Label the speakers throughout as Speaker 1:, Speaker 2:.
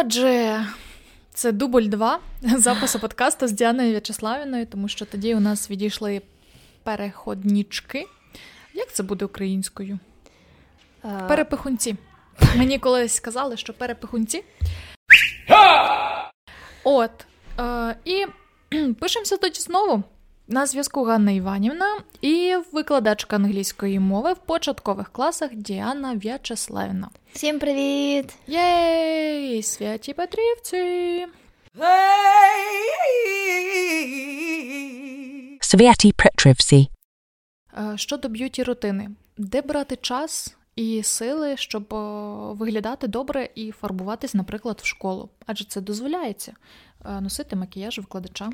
Speaker 1: Отже, це дубль 2 запису подкасту з Діаною В'ячеславіною, тому що тоді у нас відійшли переходнічки. Як це буде українською?
Speaker 2: Е,
Speaker 1: Перепихунці. Мені колись сказали, що перепихунці. От. Е, і пишемося тоді знову. На зв'язку Ганна Іванівна і викладачка англійської мови в початкових класах Діана В'ячеславівна.
Speaker 2: Всім привіт!
Speaker 1: Єй! Святі Петрівці!
Speaker 3: Святі Петрівці.
Speaker 1: Е, Щодо б'юті рутини, де брати час і сили, щоб виглядати добре і фарбуватись, наприклад, в школу? Адже це дозволяється е, носити макіяж викладача.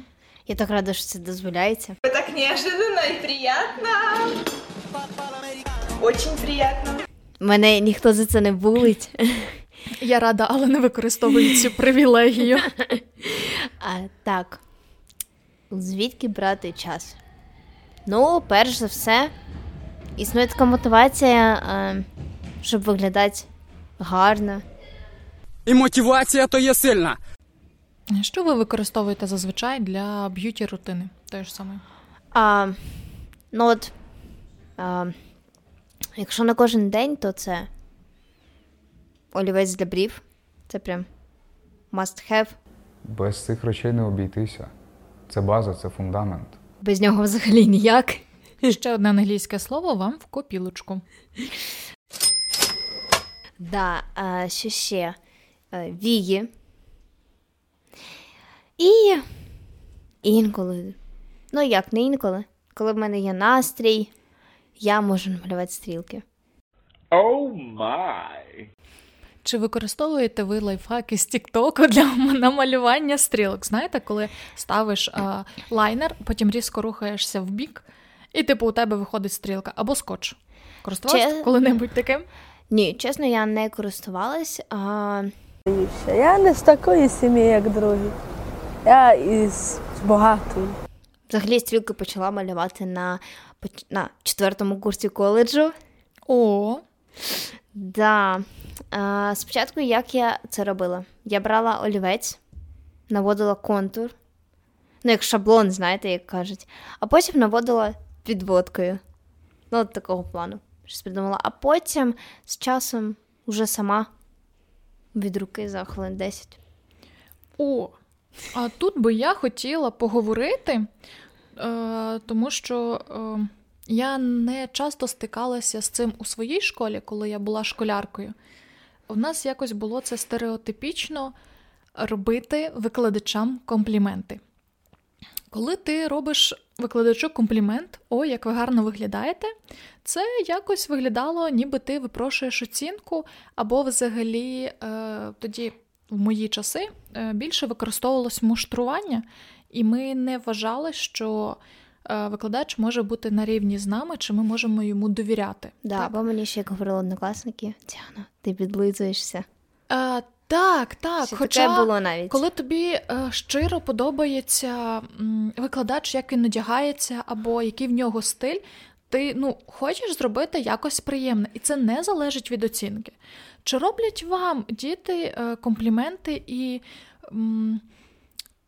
Speaker 2: Я так рада, що це дозволяється.
Speaker 4: Так неожиданно и приятно. Очень приятно.
Speaker 2: Мене ніхто за це не булить.
Speaker 1: Я рада, але не використовую цю привілегію.
Speaker 2: А так. Звідки брати час? Ну, перш за все, існує така мотивація, щоб виглядати гарно.
Speaker 5: І мотивація то є сильна.
Speaker 1: Що ви використовуєте зазвичай для б'юті рутини? Те ж саме.
Speaker 2: А, ну от, а, якщо на кожен день, то це олівець для брів. Це прям must have.
Speaker 6: Без цих речей не обійтися. Це база, це фундамент.
Speaker 2: Без нього взагалі ніяк.
Speaker 1: Ще одне англійське слово вам в копілочку.
Speaker 2: Да, а, що ще? Е, Вії. І інколи. Ну, як не інколи. Коли в мене є настрій, я можу намалювати стрілки.
Speaker 1: Чи використовуєте ви лайфхаки з Тіктоку для намалювання стрілок? Знаєте, коли ставиш а, лайнер, потім різко рухаєшся в бік, і типу у тебе виходить стрілка або скотч. Користувалися
Speaker 2: Чи-
Speaker 1: коли-небудь таким?
Speaker 2: Ні, чесно, я не користувалась. А,
Speaker 7: Я не з такої сім'ї, як другі. Я із багатої.
Speaker 2: взагалі стрілки почала малювати на, на четвертому курсі коледжу.
Speaker 1: О,
Speaker 2: Да. А, спочатку як я це робила? Я брала олівець, наводила контур. Ну, як шаблон, знаєте, як кажуть. А потім наводила підводкою. Ну, от такого плану. Щось придумала. А потім з часом вже сама від руки за хвилин 10.
Speaker 1: О, а тут би я хотіла поговорити, е, тому що е, я не часто стикалася з цим у своїй школі, коли я була школяркою. У нас якось було це стереотипічно робити викладачам компліменти. Коли ти робиш викладачу комплімент, о, як ви гарно виглядаєте, це якось виглядало, ніби ти випрошуєш оцінку, або взагалі е, тоді, в мої часи, е, більше використовувалось муштрування, і ми не вважали, що е, викладач може бути на рівні з нами, чи ми можемо йому довіряти.
Speaker 2: Да,
Speaker 1: Так.
Speaker 2: або мені ще як говорили однокласники, Діана, ти підлизуєшся.
Speaker 1: Е, так, так.
Speaker 2: Ще
Speaker 1: Хоча,
Speaker 2: таке було навіть.
Speaker 1: коли тобі е, щиро подобається м, викладач, як він одягається, або який в нього стиль, ти ну, хочеш зробити якось приємне, і це не залежить від оцінки. Чи роблять вам діти е, компліменти, і м,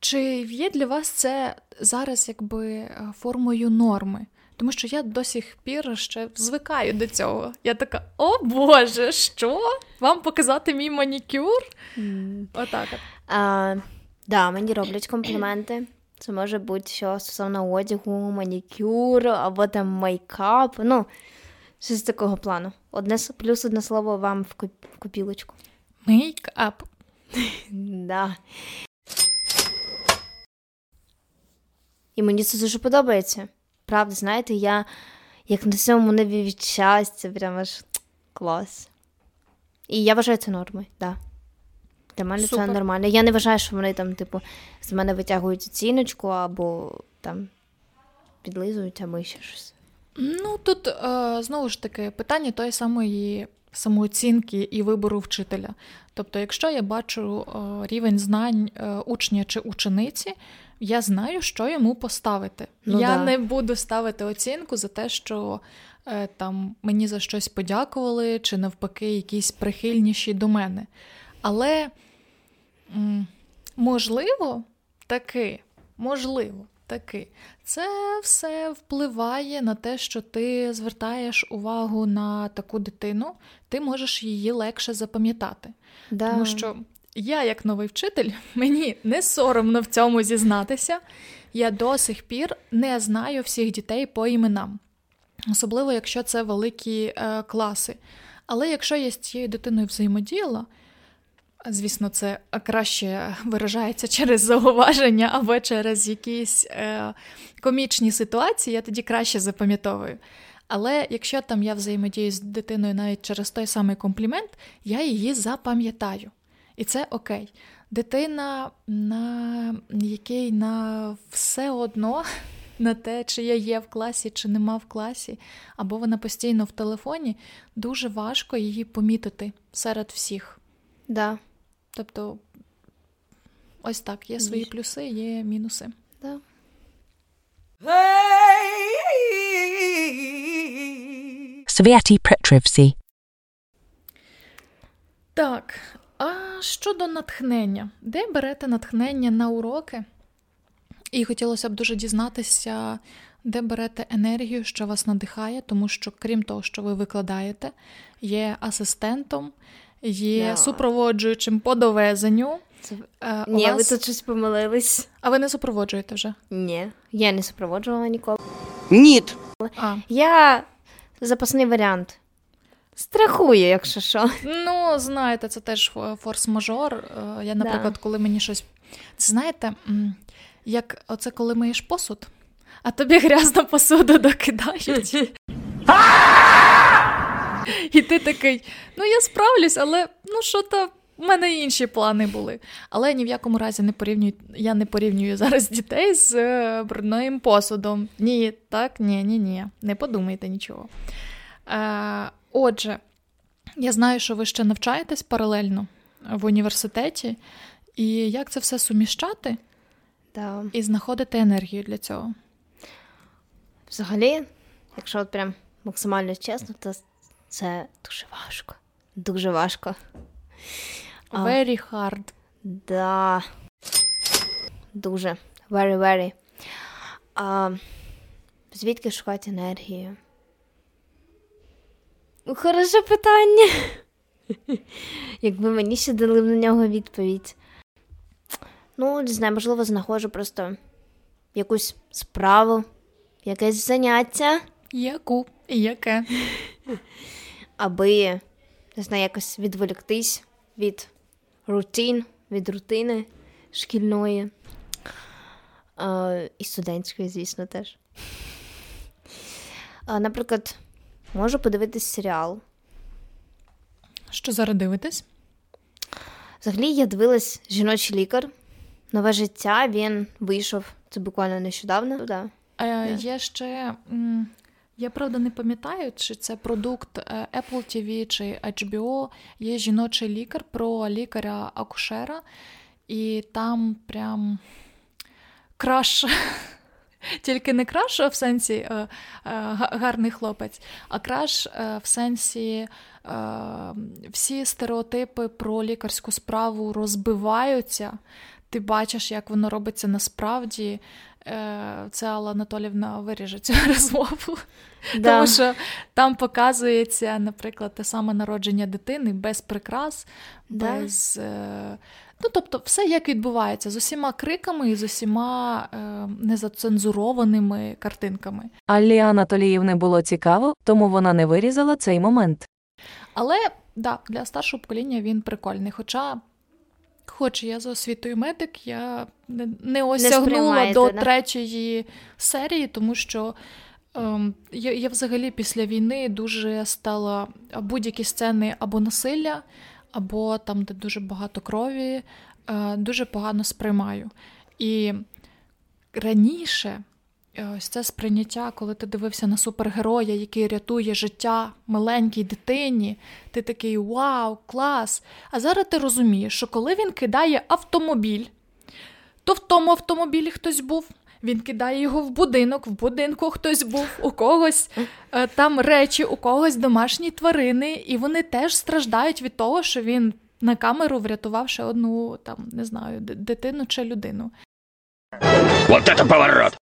Speaker 1: чи є для вас це зараз якби е, формою норми? Тому що я до сих пір ще звикаю до цього. Я така: о Боже, що? Вам показати мій манікюр? Отак. от.
Speaker 2: А, да, мені роблять компліменти. Це може бути що стосовно одягу, манікюру або там мейкап. Ну, щось такого плану. Одне плюс одне слово вам в копілочку.
Speaker 1: Мейкап.
Speaker 2: Да. І мені це дуже подобається. Правда, знаєте, я як на цьому небі від щастя, прям аж клас. І я вважаю це нормою, так. Да. Для мене
Speaker 1: Супер.
Speaker 2: це нормально. Я не вважаю, що вони там, типу, з мене витягують оціночку або там підлизують, або ще щось.
Speaker 1: Ну тут е, знову ж таки питання тої самої самооцінки і вибору вчителя. Тобто, якщо я бачу е, рівень знань е, учня чи учениці, я знаю, що йому поставити.
Speaker 2: Ну
Speaker 1: я
Speaker 2: да.
Speaker 1: не буду ставити оцінку за те, що там мені за щось подякували, чи навпаки, якісь прихильніші до мене. Але можливо, таки, можливо, таки, це все впливає на те, що ти звертаєш увагу на таку дитину, ти можеш її легше запам'ятати.
Speaker 2: Да.
Speaker 1: Тому що я, як новий вчитель, мені не соромно в цьому зізнатися. Я до сих пір не знаю всіх дітей по іменам, особливо якщо це великі е, класи. Але якщо я з цією дитиною взаємодіяла, звісно, це краще виражається через зауваження або через якісь е, комічні ситуації, я тоді краще запам'ятовую. Але якщо там я взаємодію з дитиною навіть через той самий комплімент, я її запам'ятаю. І це окей. Дитина, на якій на все одно на те, чи я є в класі, чи нема в класі, або вона постійно в телефоні, дуже важко її помітити серед всіх.
Speaker 2: Да.
Speaker 1: Тобто, ось так, є свої плюси, є мінуси.
Speaker 2: Да.
Speaker 3: Svieti Petrivsi.
Speaker 1: Так, а щодо натхнення, де берете натхнення на уроки? І хотілося б дуже дізнатися, де берете енергію, що вас надихає, тому що, крім того, що ви викладаєте, є асистентом, є
Speaker 2: Да.
Speaker 1: супроводжуючим по довезенню.
Speaker 2: Це...
Speaker 1: Е,
Speaker 2: Ні, ви тут щось помилились.
Speaker 1: А ви не супроводжуєте вже?
Speaker 2: Ні, я не супроводжувала ніколи.
Speaker 5: Ніт.
Speaker 1: А,
Speaker 2: Я запасний варіант. Страхую, якщо що.
Speaker 1: Ну, знаєте, це теж форс-мажор. Е, Я, наприклад, коли мені щось. Це знаєте, як оце коли миєш посуд, а тобі грязну посуду докидають. І ти такий, ну я справлюсь, але ну що то. У мене інші плани були. Але ні в якому разі не порівнюю, я не порівнюю зараз дітей з е, брудним посудом. Ні, так, ні, ні, ні. Не подумайте нічого. Е, отже, я знаю, що ви ще навчаєтесь паралельно в університеті, і як це все суміщати
Speaker 2: Да.
Speaker 1: і знаходити енергію для цього.
Speaker 2: Взагалі, якщо от прям максимально чесно, то це дуже важко. Дуже важко. А.
Speaker 1: Very hard.
Speaker 2: Да. Дуже. Very, very. А, звідки шукати енергію? Хороше питання. Якби мені ще дали на нього відповідь. Ну, не знаю, можливо, знаходжу просто якусь справу, якесь заняття,
Speaker 1: Яку яке?
Speaker 2: аби не знаю, якось відволіктись від рутин, від рутини шкільної. А, і студентської, звісно, теж. А, наприклад, можу подивитись серіал.
Speaker 1: Що зараз дивитесь?
Speaker 2: Взагалі, я дивилась жіночий лікар. Нове життя він вийшов. Це буквально нещодавно. Да.
Speaker 1: Е, Є ще. Я правда не пам'ятаю, чи це продукт е, Apple TV чи HBO. Є жіночий лікар про лікаря-акушера, і там прям краш. Тільки не краш в сенсі е, е, гарний хлопець, а краш в сенсі всі стереотипи про лікарську справу розбиваються. Ти бачиш, як воно робиться насправді. Е, Це Алла Анатолівна виріже цю розмову.
Speaker 2: Да.
Speaker 1: Тому що там показується, наприклад, те саме народження дитини без прикрас,
Speaker 2: Да.
Speaker 1: без. е, Ну, тобто, все як відбувається з усіма криками і з усіма е, незацензурованими картинками.
Speaker 8: Аллі Анатоліївни було цікаво, тому вона не вирізала цей момент.
Speaker 1: Але да, для старшого покоління він прикольний. Хоча, хоч я за освітою медик, я не, не осягнула
Speaker 2: не
Speaker 1: до
Speaker 2: да?
Speaker 1: третьої серії, тому що ем, я, я взагалі після війни дуже стала будь-які сцени або насилля, або там, де дуже багато крові, е, дуже погано сприймаю. І раніше. Е, Ось це сприйняття, коли ти дивився на супергероя, який рятує життя маленькій дитині, ти такий вау, клас. А зараз ти розумієш, що коли він кидає автомобіль, то в тому автомобілі хтось був. Він кидає його в будинок, в будинку хтось був, у когось е, там речі, у когось домашні тварини, і вони теж страждають від того, що він на камеру врятувавши одну там, не знаю, дитину чи людину.
Speaker 9: Вот это поворот!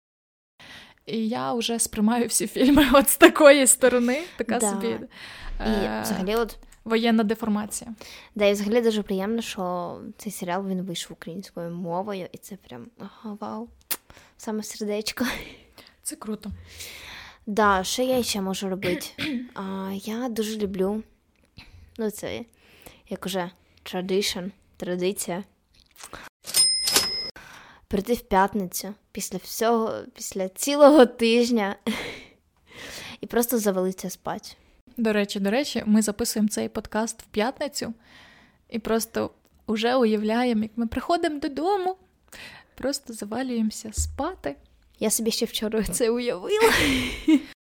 Speaker 1: І я вже сприймаю всі фільми от з такої сторони, така
Speaker 2: Да.
Speaker 1: собі
Speaker 2: І
Speaker 1: е,
Speaker 2: взагалі, от
Speaker 1: воєнна деформація.
Speaker 2: Да, і взагалі дуже приємно, що цей серіал він вийшов українською мовою, і це прям ага, вау. Саме сердечко.
Speaker 1: Це круто.
Speaker 2: Да, що я ще можу робити? А, я дуже люблю. Ну, це як уже tradition, традиція. Прийти в п'ятницю після всього, після цілого тижня і просто завалитися спати.
Speaker 1: До речі, до речі, ми записуємо цей подкаст в п'ятницю і просто уже уявляємо, як ми приходимо додому, просто завалюємося спати.
Speaker 2: Я собі ще вчора це уявила.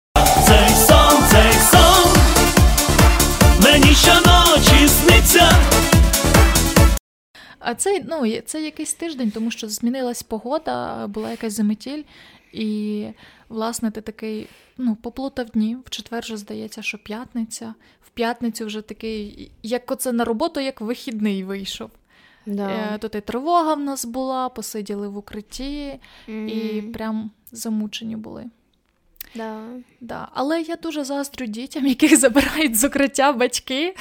Speaker 1: А це, ну, це якийсь тиждень, тому що змінилась погода, була якась заметіль, і, власне, ти такий ну, поплутав дні. В четвер вже здається, що п'ятниця. В п'ятницю вже такий, як оце на роботу, як вихідний вийшов.
Speaker 2: Да.
Speaker 1: Е, Тут і тривога в нас була, посиділи в укритті і прям замучені були.
Speaker 2: Да.
Speaker 1: Да. Але я дуже заздрю дітям, яких забирають з укриття батьки.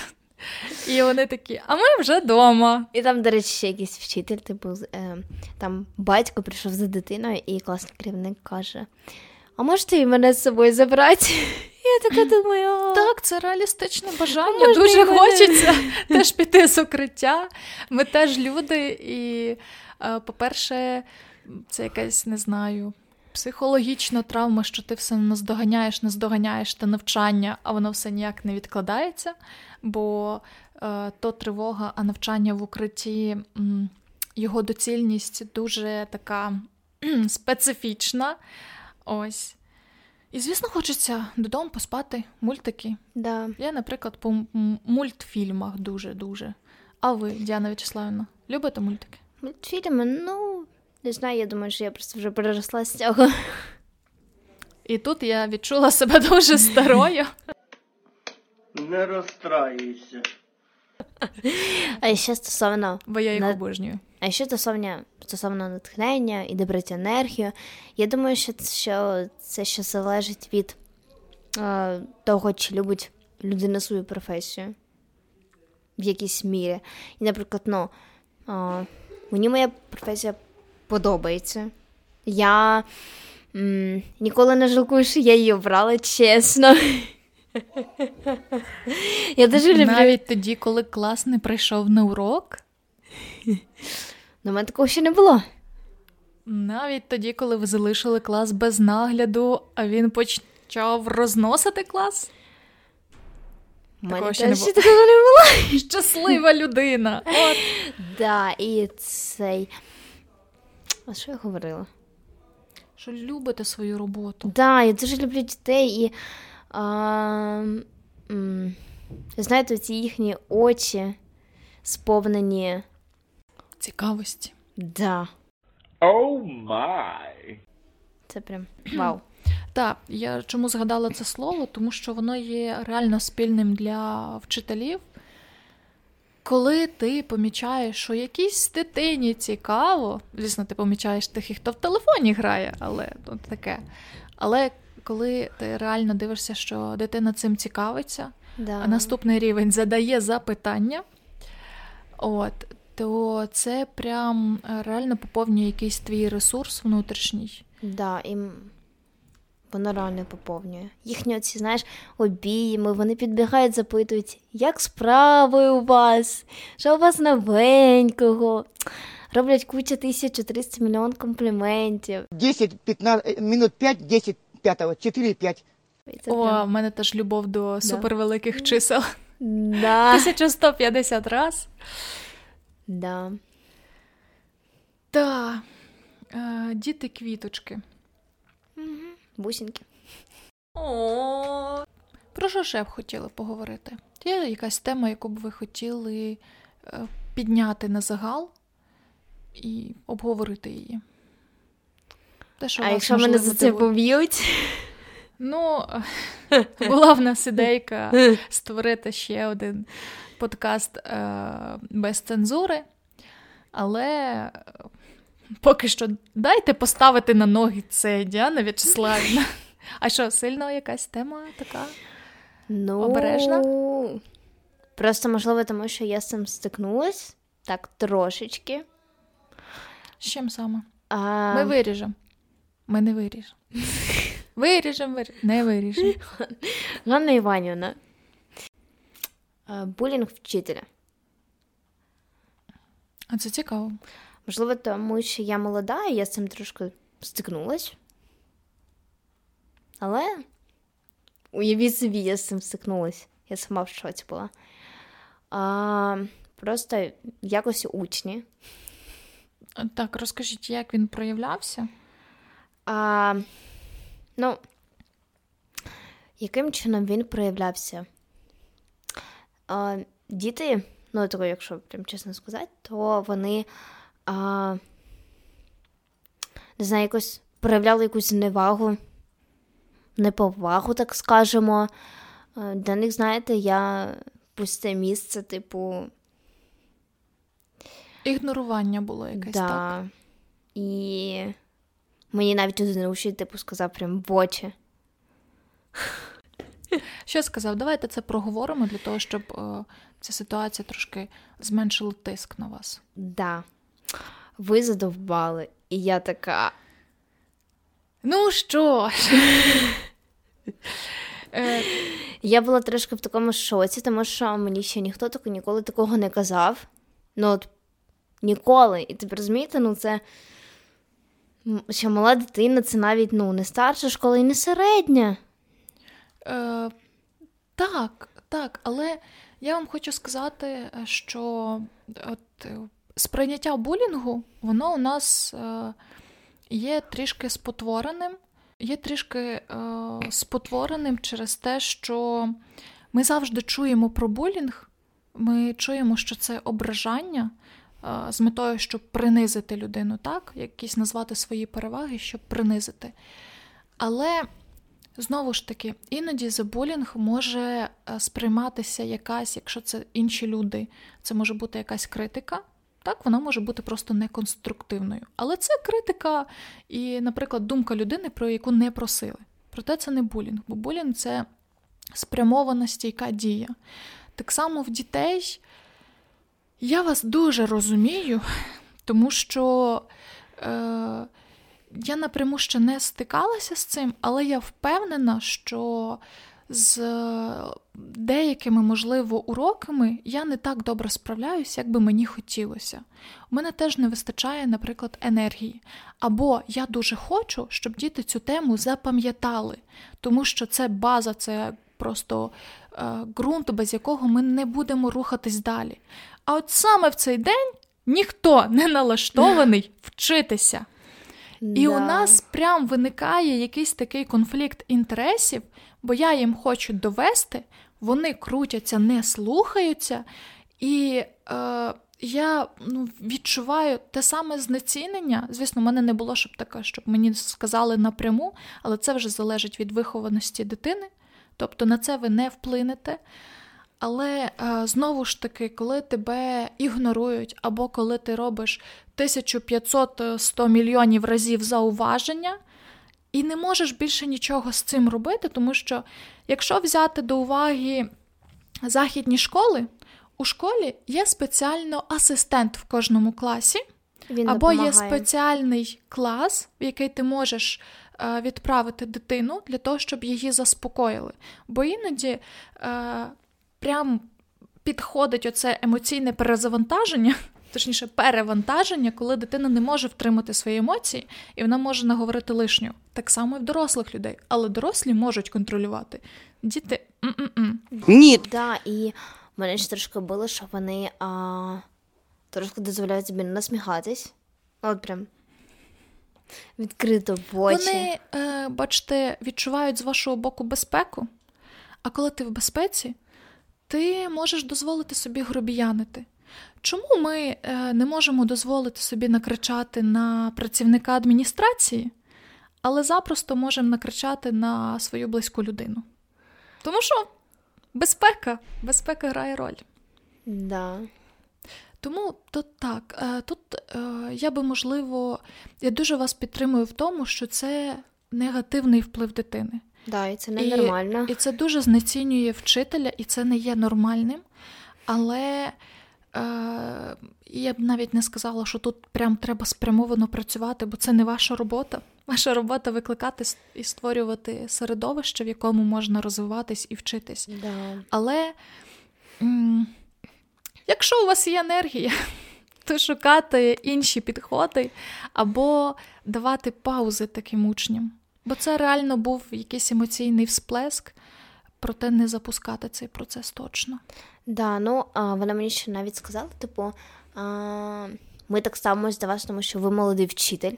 Speaker 1: І вони такі, а ми вже вдома.
Speaker 2: І там, до речі, ще якийсь вчитель, типу, з- е, там батько прийшов за дитиною, і класний керівник каже: А можете і мене з собою забрати? Я така думаю, «О,
Speaker 1: Так, це реалістичне бажання.
Speaker 2: можна
Speaker 1: Дуже
Speaker 2: мене?
Speaker 1: хочеться теж піти з укриття. Ми теж люди, і, е, по-перше, це якась, не знаю, психологічна травма, що ти все наздоганяєш, наздоганяєш те навчання, а воно все ніяк не відкладається. Бо е, то тривога, а навчання в укритті, м, його доцільність дуже така кхм, специфічна. Ось. І, звісно, хочеться додому поспати, мультики.
Speaker 2: да.
Speaker 1: Я, наприклад, по м- мультфільмах дуже-дуже. А ви, Діана Вячеславівна, любите мультики?
Speaker 2: Мультфільми, ну, не знаю, я думаю, що я просто вже переросла з цього.
Speaker 1: І тут я відчула себе дуже старою.
Speaker 10: Не розстраюйся.
Speaker 2: А ще стосовно
Speaker 1: Бо я їх
Speaker 2: На-
Speaker 1: обожнюю.
Speaker 2: А ще стосовно, стосовно натхнення і добрати енергію, я думаю, що це, що це ще залежить від е, того, чи любить людина свою професію в якійсь мірі. І, наприклад, ну, е, мені моя професія подобається. Я м, ніколи не жалкую, що я її обрала, чесно. Я дуже люблю.
Speaker 1: Навіть тоді, коли клас не прийшов на урок,
Speaker 2: Ну, в мене такого ще не було.
Speaker 1: навіть тоді, коли ви залишили клас без нагляду, а він почав розносити клас.
Speaker 2: У
Speaker 1: Такого ще не було.
Speaker 2: такого не було.
Speaker 1: Щаслива людина. От.
Speaker 2: Да, і цей. А що я говорила?
Speaker 1: Що любите свою роботу.
Speaker 2: Да, я дуже люблю дітей і. А, м, знаєте, ці їхні очі сповнені.
Speaker 1: Цікавості.
Speaker 2: Да,
Speaker 9: Оу май!
Speaker 2: це прям вау.
Speaker 1: Так, я чому згадала це слово, тому що воно є реально спільним для вчителів. Коли ти помічаєш, що якійсь дитині цікаво, звісно, ти помічаєш тих, хто в телефоні грає, але тут таке. Але коли ти реально дивишся, що дитина цим цікавиться,
Speaker 2: Да.
Speaker 1: а наступний рівень задає запитання, от, то це прям реально поповнює якийсь твій ресурс внутрішній.
Speaker 2: Да, і воно реально поповнює. Їхні оці, знаєш, обійми, вони підбігають, запитують, як справи у вас? Що у вас новенького? Роблять кучу 1300 мільйон компліментів.
Speaker 11: 10, 15, минут 5, 10, 5, 4, 5.
Speaker 2: Це
Speaker 1: О,
Speaker 2: прям-
Speaker 1: в мене теж любов до супервеликих чисел.
Speaker 2: Да.
Speaker 1: 1150 раз.
Speaker 2: Да.
Speaker 1: Та е, діти квіточки.
Speaker 2: Бусинки.
Speaker 1: О. Про що ще б хотіли поговорити? Є якась тема, яку б ви хотіли е, підняти на загал і обговорити її? Те, що
Speaker 2: А
Speaker 1: вас,
Speaker 2: якщо мене за це поб'ють?
Speaker 1: Ну, е, була в нас ідейка створити ще один подкаст е, без цензури, але поки що дайте поставити на ноги це Діана В'ячеславівна. А що, сильно якась тема така?
Speaker 2: Ну,
Speaker 1: Обережна?
Speaker 2: Просто, можливо, тому що я з цим стикнулась так трошечки.
Speaker 1: З чим саме?
Speaker 2: А...
Speaker 1: Ми виріжемо. Ми не виріжемо. Виріжемо, виріжемо. Не виріжемо.
Speaker 2: Ганна Іванівна. Булінг вчителя.
Speaker 1: А це цікаво.
Speaker 2: Можливо, тому що я молода, і я з цим трошки стикнулась. Але уявіть собі, я з цим стикнулась. Я сама в шоці була. А, просто якось учні.
Speaker 1: Так, розкажіть, як він проявлявся?
Speaker 2: А, ну, яким чином він проявлявся? А, діти, ну, тако, якщо прям чесно сказати, то вони а, не знаю, якось проявляли якусь невагу, неповагу, так скажемо. А, Для них, знаєте, я пусте місце, типу.
Speaker 1: Ігнорування було якесь,
Speaker 2: да.
Speaker 1: так?
Speaker 2: І мені навіть один учитель, типу, сказав прям в очі.
Speaker 1: Що сказав? Давайте це проговоримо для того, щоб е, ця ситуація трошки зменшила тиск на вас.
Speaker 2: Да. Ви задовбали. І я така.
Speaker 1: Ну що ж. Е,
Speaker 2: Я була трошки в такому шоці, тому що мені ще ніхто тако, ніколи такого не казав. Ну, от ніколи. І тепер розумієте, ну це. Що мала дитина, це навіть ну, не старша школа і не середня.
Speaker 1: Е, так, так, але я вам хочу сказати, е, що от, сприйняття булінгу, воно у нас е, є трішки спотвореним. Є трішки е, спотвореним через те, що ми завжди чуємо про булінг, ми чуємо, що це ображання е, з метою, щоб принизити людину, так? Якісь назвати свої переваги, щоб принизити. Але Знову ж таки, іноді за булінг може е, сприйматися якась, якщо це інші люди, це може бути якась критика. Так, вона може бути просто неконструктивною. Але це критика і, наприклад, думка людини, про яку не просили. Проте це не булінг, бо булінг це спрямована стійка дія. Так само в дітей я вас дуже розумію, тому що. Е- я напряму ще не стикалася з цим, але я впевнена, що з деякими, можливо, уроками я не так добре справляюся, як би мені хотілося. У мене теж не вистачає, наприклад, енергії. Або я дуже хочу, щоб діти цю тему запам'ятали, тому що це база, це просто е, ґрунт, без якого ми не будемо рухатись далі. А от саме в цей день ніхто не налаштований вчитися. І
Speaker 2: Да.
Speaker 1: у нас прям виникає якийсь такий конфлікт інтересів, бо я їм хочу довести, вони крутяться, не слухаються, і е, я ну, відчуваю те саме знецінення. Звісно, в мене не було щоб таке, щоб мені сказали напряму, але це вже залежить від вихованості дитини, тобто на це ви не вплинете. Але е, знову ж таки, коли тебе ігнорують, або коли ти робиш 1500-100 мільйонів разів зауваження, і не можеш більше нічого з цим робити, тому що якщо взяти до уваги західні школи, у школі є спеціально асистент в кожному класі,
Speaker 2: Він
Speaker 1: або є спеціальний клас, в який ти можеш е, відправити дитину для того, щоб її заспокоїли. Бо іноді е, прям підходить оце емоційне перезавантаження, точніше, перевантаження, коли дитина не може втримати свої емоції, і вона може наговорити лишню. Так само і в дорослих людей. Але дорослі можуть контролювати. Діти. м-м-м.
Speaker 11: Ні.
Speaker 2: Да, і мене ж трошки було, що вони а, трошки дозволяють собі насміхатись. От прям відкрито в очі.
Speaker 1: Вони, е, бачите, відчувають з вашого боку безпеку, а коли ти в безпеці, ти можеш дозволити собі грубіянити. Чому ми е, не можемо дозволити собі накричати на працівника адміністрації, але запросто можемо накричати на свою близьку людину? Тому що безпека, безпека грає роль.
Speaker 2: Да.
Speaker 1: Тому тут так, е, тут е, я би можливо, я дуже вас підтримую в тому, що це негативний вплив дитини.
Speaker 2: Да, і це ненормально.
Speaker 1: І, і це дуже знецінює вчителя, і це не є нормальним. Але я б навіть не сказала, що тут прям треба спрямовано працювати, бо це не ваша робота. Ваша робота викликати і створювати середовище, в якому можна розвиватись і вчитись.
Speaker 2: Да.
Speaker 1: Але м- якщо у вас є енергія, то шукати інші підходи або давати паузи таким учням. Бо це реально був якийсь емоційний всплеск, проте не запускати цей процес точно.
Speaker 2: Да, ну а, вона мені ще навіть сказала, типу, а, ми так ставимось до вас, тому що ви молодий вчитель.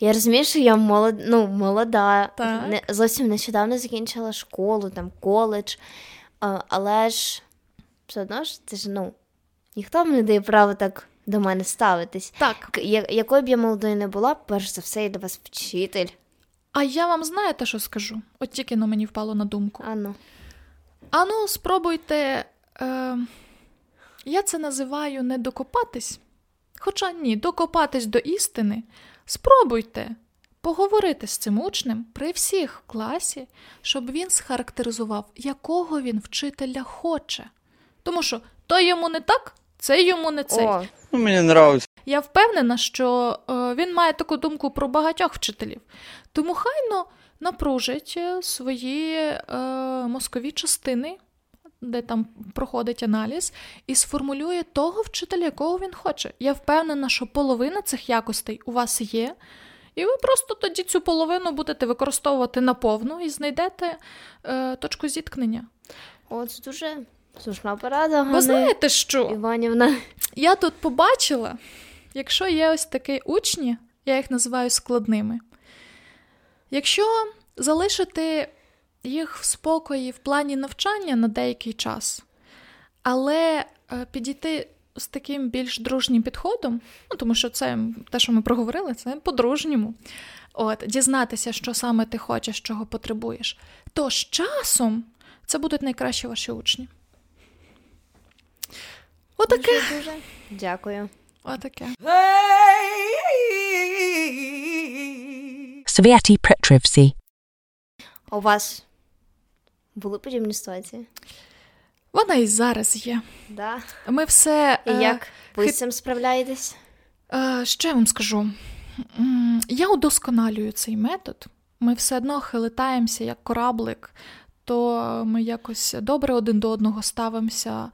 Speaker 2: Я розумію, що я молод, ну, молода,
Speaker 1: Так.
Speaker 2: не, зовсім нещодавно закінчила школу, там, коледж, а, але ж все одно ж це ж ну, ніхто мені не дає право так до мене ставитись.
Speaker 1: Так.
Speaker 2: Я- якою б я молодою не була, перш за все, я до вас вчитель.
Speaker 1: А я вам знаєте, що скажу? От тільки на мені впало на думку.
Speaker 2: Ану.
Speaker 1: Ану, спробуйте. Е, я це називаю не докопатись. Хоча ні, докопатись до істини. Спробуйте поговорити з цим учнем при всіх в класі, щоб він схарактеризував, якого він вчителя хоче. Тому що то йому не так, це йому не цей.
Speaker 2: О,
Speaker 9: Ну, мені нравиться.
Speaker 1: Я впевнена, що е, він має таку думку про багатьох вчителів. Тому хайно напружить е, свої е, мозкові частини, де там проходить аналіз, і сформулює того вчителя, якого він хоче. Я впевнена, що половина цих якостей у вас є. І ви просто тоді цю половину будете використовувати наповну і знайдете е, точку зіткнення.
Speaker 2: о, це дуже слушна порада.
Speaker 1: Ви знаєте що?
Speaker 2: Іванівна.
Speaker 1: Я тут побачила, якщо є ось такі учні, я їх називаю складними. Якщо залишити їх в спокої в плані навчання на деякий час, але е, підійти з таким більш дружнім підходом, ну тому що це те, що ми проговорили, це по-дружньому. От, дізнатися, що саме ти хочеш, чого потребуєш, то з часом це будуть найкращі ваші учні. Отаке.
Speaker 2: Дуже, дуже. Дякую.
Speaker 1: Отаке.
Speaker 3: Sviati Petrivsi.
Speaker 2: У вас були подібні ситуації?
Speaker 1: Вона і зараз є.
Speaker 2: Да.
Speaker 1: Ми все.
Speaker 2: І
Speaker 1: е,
Speaker 2: як ви
Speaker 1: хит-
Speaker 2: з цим справляєтесь?
Speaker 1: Е, Що я вам скажу? Я удосконалюю цей метод. Ми все одно хилитаємося як кораблик, то ми якось добре один до одного ставимося,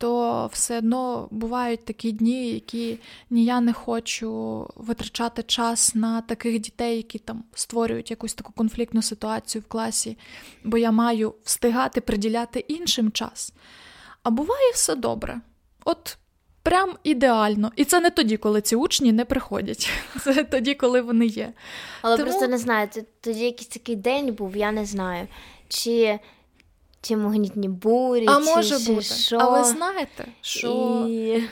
Speaker 1: то все одно бувають такі дні, які ні я не хочу витрачати час на таких дітей, які там створюють якусь таку конфліктну ситуацію в класі, бо я маю встигати приділяти іншим час. А буває все добре. От прям ідеально. І це не тоді, коли ці учні не приходять. Це тоді, коли вони є.
Speaker 2: Але
Speaker 1: Тому-
Speaker 2: просто не знаю, тоді якийсь такий день був, я не знаю. Чи, чи магнітні бурі,
Speaker 1: А
Speaker 2: чи,
Speaker 1: може
Speaker 2: чи
Speaker 1: бути.
Speaker 2: що.
Speaker 1: А ви знаєте, що
Speaker 2: І...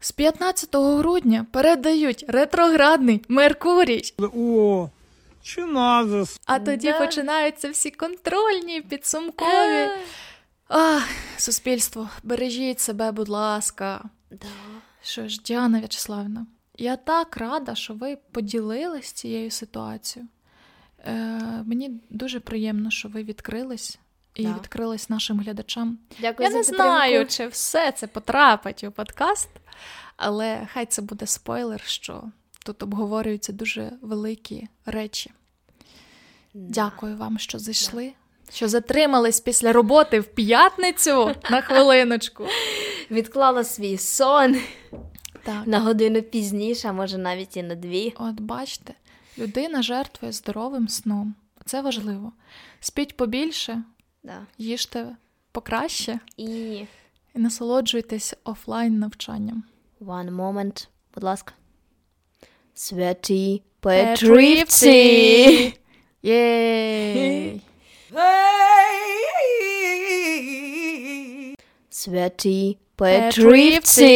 Speaker 1: з 15 грудня передають ретроградний Меркурій.
Speaker 10: О, чи надо?
Speaker 1: А тоді
Speaker 2: Да.
Speaker 1: починаються всі контрольні, підсумкові. Ах, суспільство, бережіть себе, будь ласка.
Speaker 2: Да.
Speaker 1: Що ж, Діана В'ячеславівна, я так рада, що ви поділились цією ситуацією. Е, мені дуже приємно, що ви відкрились і
Speaker 2: Да.
Speaker 1: відкрились нашим глядачам.
Speaker 2: Дякую
Speaker 1: Я
Speaker 2: за
Speaker 1: не
Speaker 2: підтримку.
Speaker 1: знаю, чи все це потрапить у подкаст, але хай це буде спойлер, що тут обговорюються дуже великі речі. Дякую вам, що зайшли, що затримались після роботи в п'ятницю на хвилиночку.
Speaker 2: Відклала свій сон
Speaker 1: Так.
Speaker 2: на годину пізніше, а може навіть і на дві.
Speaker 1: От бачите, людина жертвує здоровим сном. Це важливо. Спіть побільше,
Speaker 2: Да.
Speaker 1: їжте покраще
Speaker 2: І
Speaker 1: і насолоджуйтесь офлайн навчанням.
Speaker 2: one moment, будь ласка. Святі
Speaker 1: Петрівці! Єй!
Speaker 2: Святі! Петрівці!